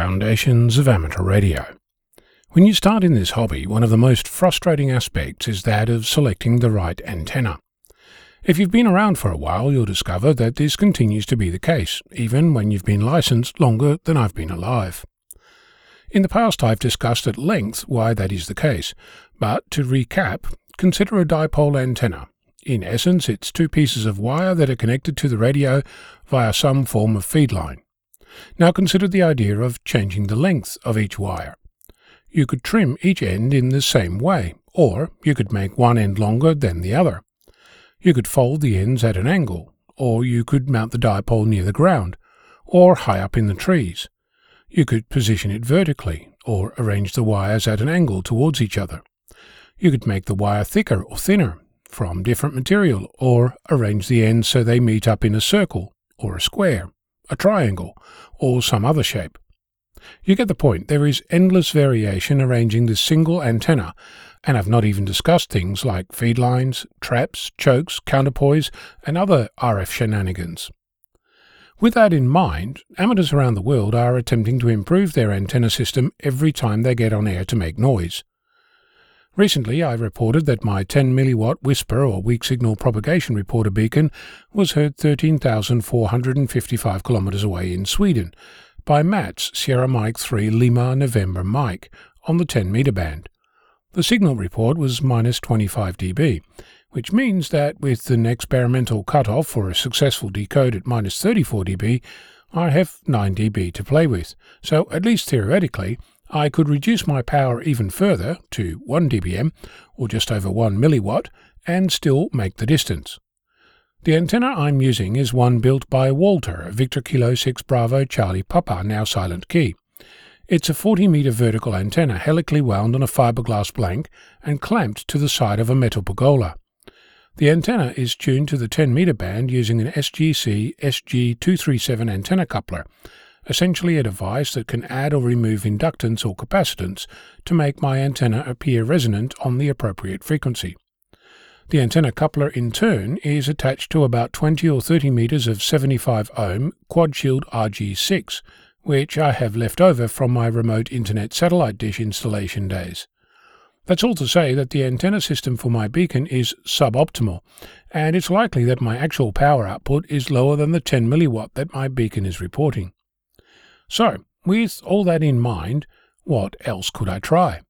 Foundations of Amateur Radio. When you start in this hobby, one of the most frustrating aspects is that of selecting the right antenna. If you've been around for a while, you'll discover that this continues to be the case, even when you've been licensed longer than I've been alive. In the past, I've discussed at length why that is the case, but to recap, consider a dipole antenna. In essence, it's two pieces of wire that are connected to the radio via some form of feed line. Now consider the idea of changing the length of each wire. You could trim each end in the same way, or you could make one end longer than the other. You could fold the ends at an angle, or you could mount the dipole near the ground, or high up in the trees. You could position it vertically, or arrange the wires at an angle towards each other. You could make the wire thicker or thinner, from different material, or arrange the ends so they meet up in a circle, or a square, a triangle, or some other shape. You get the point. There is endless variation arranging this single antenna, and I've not even discussed things like feed lines, traps, chokes, counterpoise, and other RF shenanigans. With that in mind, amateurs around the world are attempting to improve their antenna system every time they get on air to make noise. Recently, I reported that my 10 milliwatt WSPR or weak signal propagation reporter beacon was heard 13,455 kilometers away in Sweden by Mats Sierra Mike 3 Lima November Mike on the 10 meter band. The signal report was minus 25 dB, which means that with an experimental cutoff for a successful decode at minus 34 dB, I have 9 dB to play with. So, at least theoretically, I could reduce my power even further to 1 dBm, or just over 1 milliwatt, and still make the distance. The antenna I'm using is one built by Walter, Victor Kilo 6 Bravo Charlie Papa, now silent key. It's a 40 meter vertical antenna helically wound on a fiberglass blank and clamped to the side of a metal pergola. The antenna is tuned to the 10 meter band using an SGC SG237 antenna coupler, essentially a device that can add or remove inductance or capacitance to make my antenna appear resonant on the appropriate frequency. The antenna coupler in turn is attached to about 20 or 30 meters of 75 ohm quad shield RG6, which I have left over from my remote internet satellite dish installation days. That's all to say that the antenna system for my beacon is suboptimal, and it's likely that my actual power output is lower than the 10 milliwatt that my beacon is reporting. So, with all that in mind, what else could I try?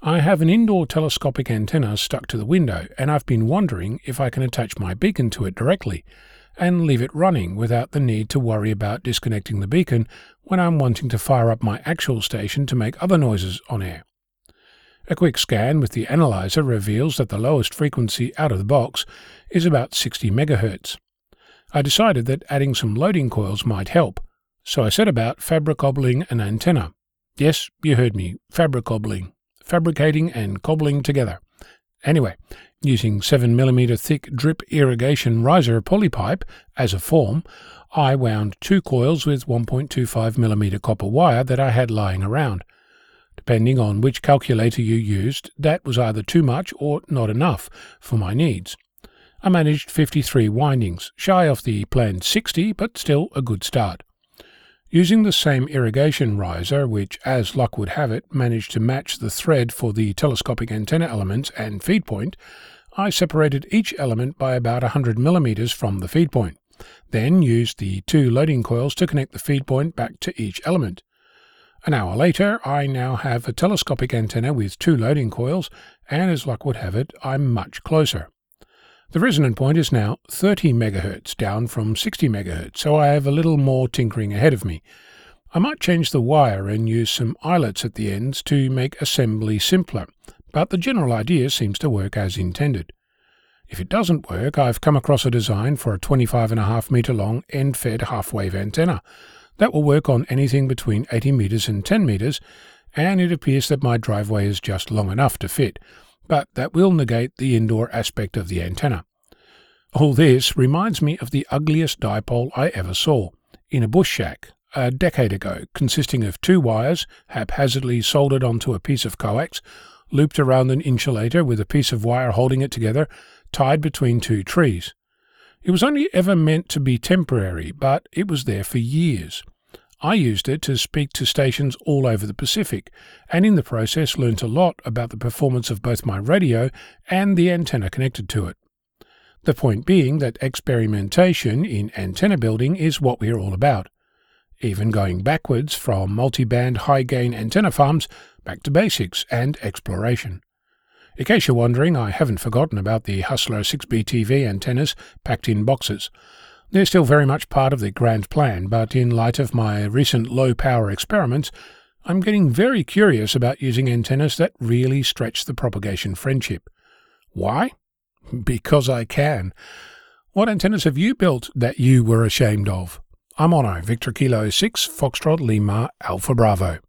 I have an indoor telescopic antenna stuck to the window, and I've been wondering if I can attach my beacon to it directly and leave it running without the need to worry about disconnecting the beacon when I'm wanting to fire up my actual station to make other noises on air. A quick scan with the analyzer reveals that the lowest frequency out of the box is about 60 MHz. I decided that adding some loading coils might help, so I set about fabric fabricobbling an antenna. Yes, you heard me, fabric fabricobbling, fabricating and cobbling together. Anyway, using 7mm thick drip irrigation riser polypipe as a form, I wound two coils with 1.25mm copper wire that I had lying around. Depending on which calculator you used, that was either too much or not enough for my needs. I managed 53 windings, shy of the planned 60, but still a good start. Using the same irrigation riser, which, as luck would have it, managed to match the thread for the telescopic antenna elements and feed point, I separated each element by about 100 millimeters from the feed point, then used the two loading coils to connect the feed point back to each element. An hour later, I now have a telescopic antenna with two loading coils, and as luck would have it, I'm much closer. The resonant point is now 30 MHz, down from 60 MHz, so I have a little more tinkering ahead of me. I might change the wire and use some eyelets at the ends to make assembly simpler, but the general idea seems to work as intended. If it doesn't work, I've come across a design for a 25.5 meter long end fed half wave antenna that will work on anything between 80 meters and 10 meters, and it appears that my driveway is just long enough to fit, but that will negate the indoor aspect of the antenna. All this reminds me of the ugliest dipole I ever saw, in a bush shack, a decade ago, consisting of two wires haphazardly soldered onto a piece of coax, looped around an insulator with a piece of wire holding it together, tied between two trees. It was only ever meant to be temporary, but it was there for years. I used it to speak to stations all over the Pacific, and in the process learnt a lot about the performance of both my radio and the antenna connected to it. The point being that experimentation in antenna building is what we're all about, even going backwards from multi-band high-gain antenna farms back to basics and exploration. In case you're wondering, I haven't forgotten about the Hustler 6BTV antennas packed in boxes. They're still very much part of the grand plan, but in light of my recent low power experiments, I'm getting very curious about using antennas that really stretch the propagation friendship. Why? Because I can. What antennas have you built that you were ashamed of? I'm Onno, Victor Kilo 6, Foxtrot Lima, Alpha Bravo.